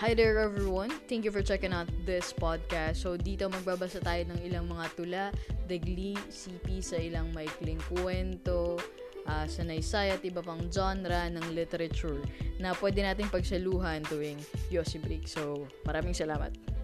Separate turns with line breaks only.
Hi there everyone! Thank you for checking out this podcast. So dito magbabasa tayo ng ilang mga tula, degli, CP sa ilang maikling kwento, ah, uh, sanaysay at iba pang genre ng literature na pwede nating pagsaluhan tuwing Yossi Break. So maraming salamat!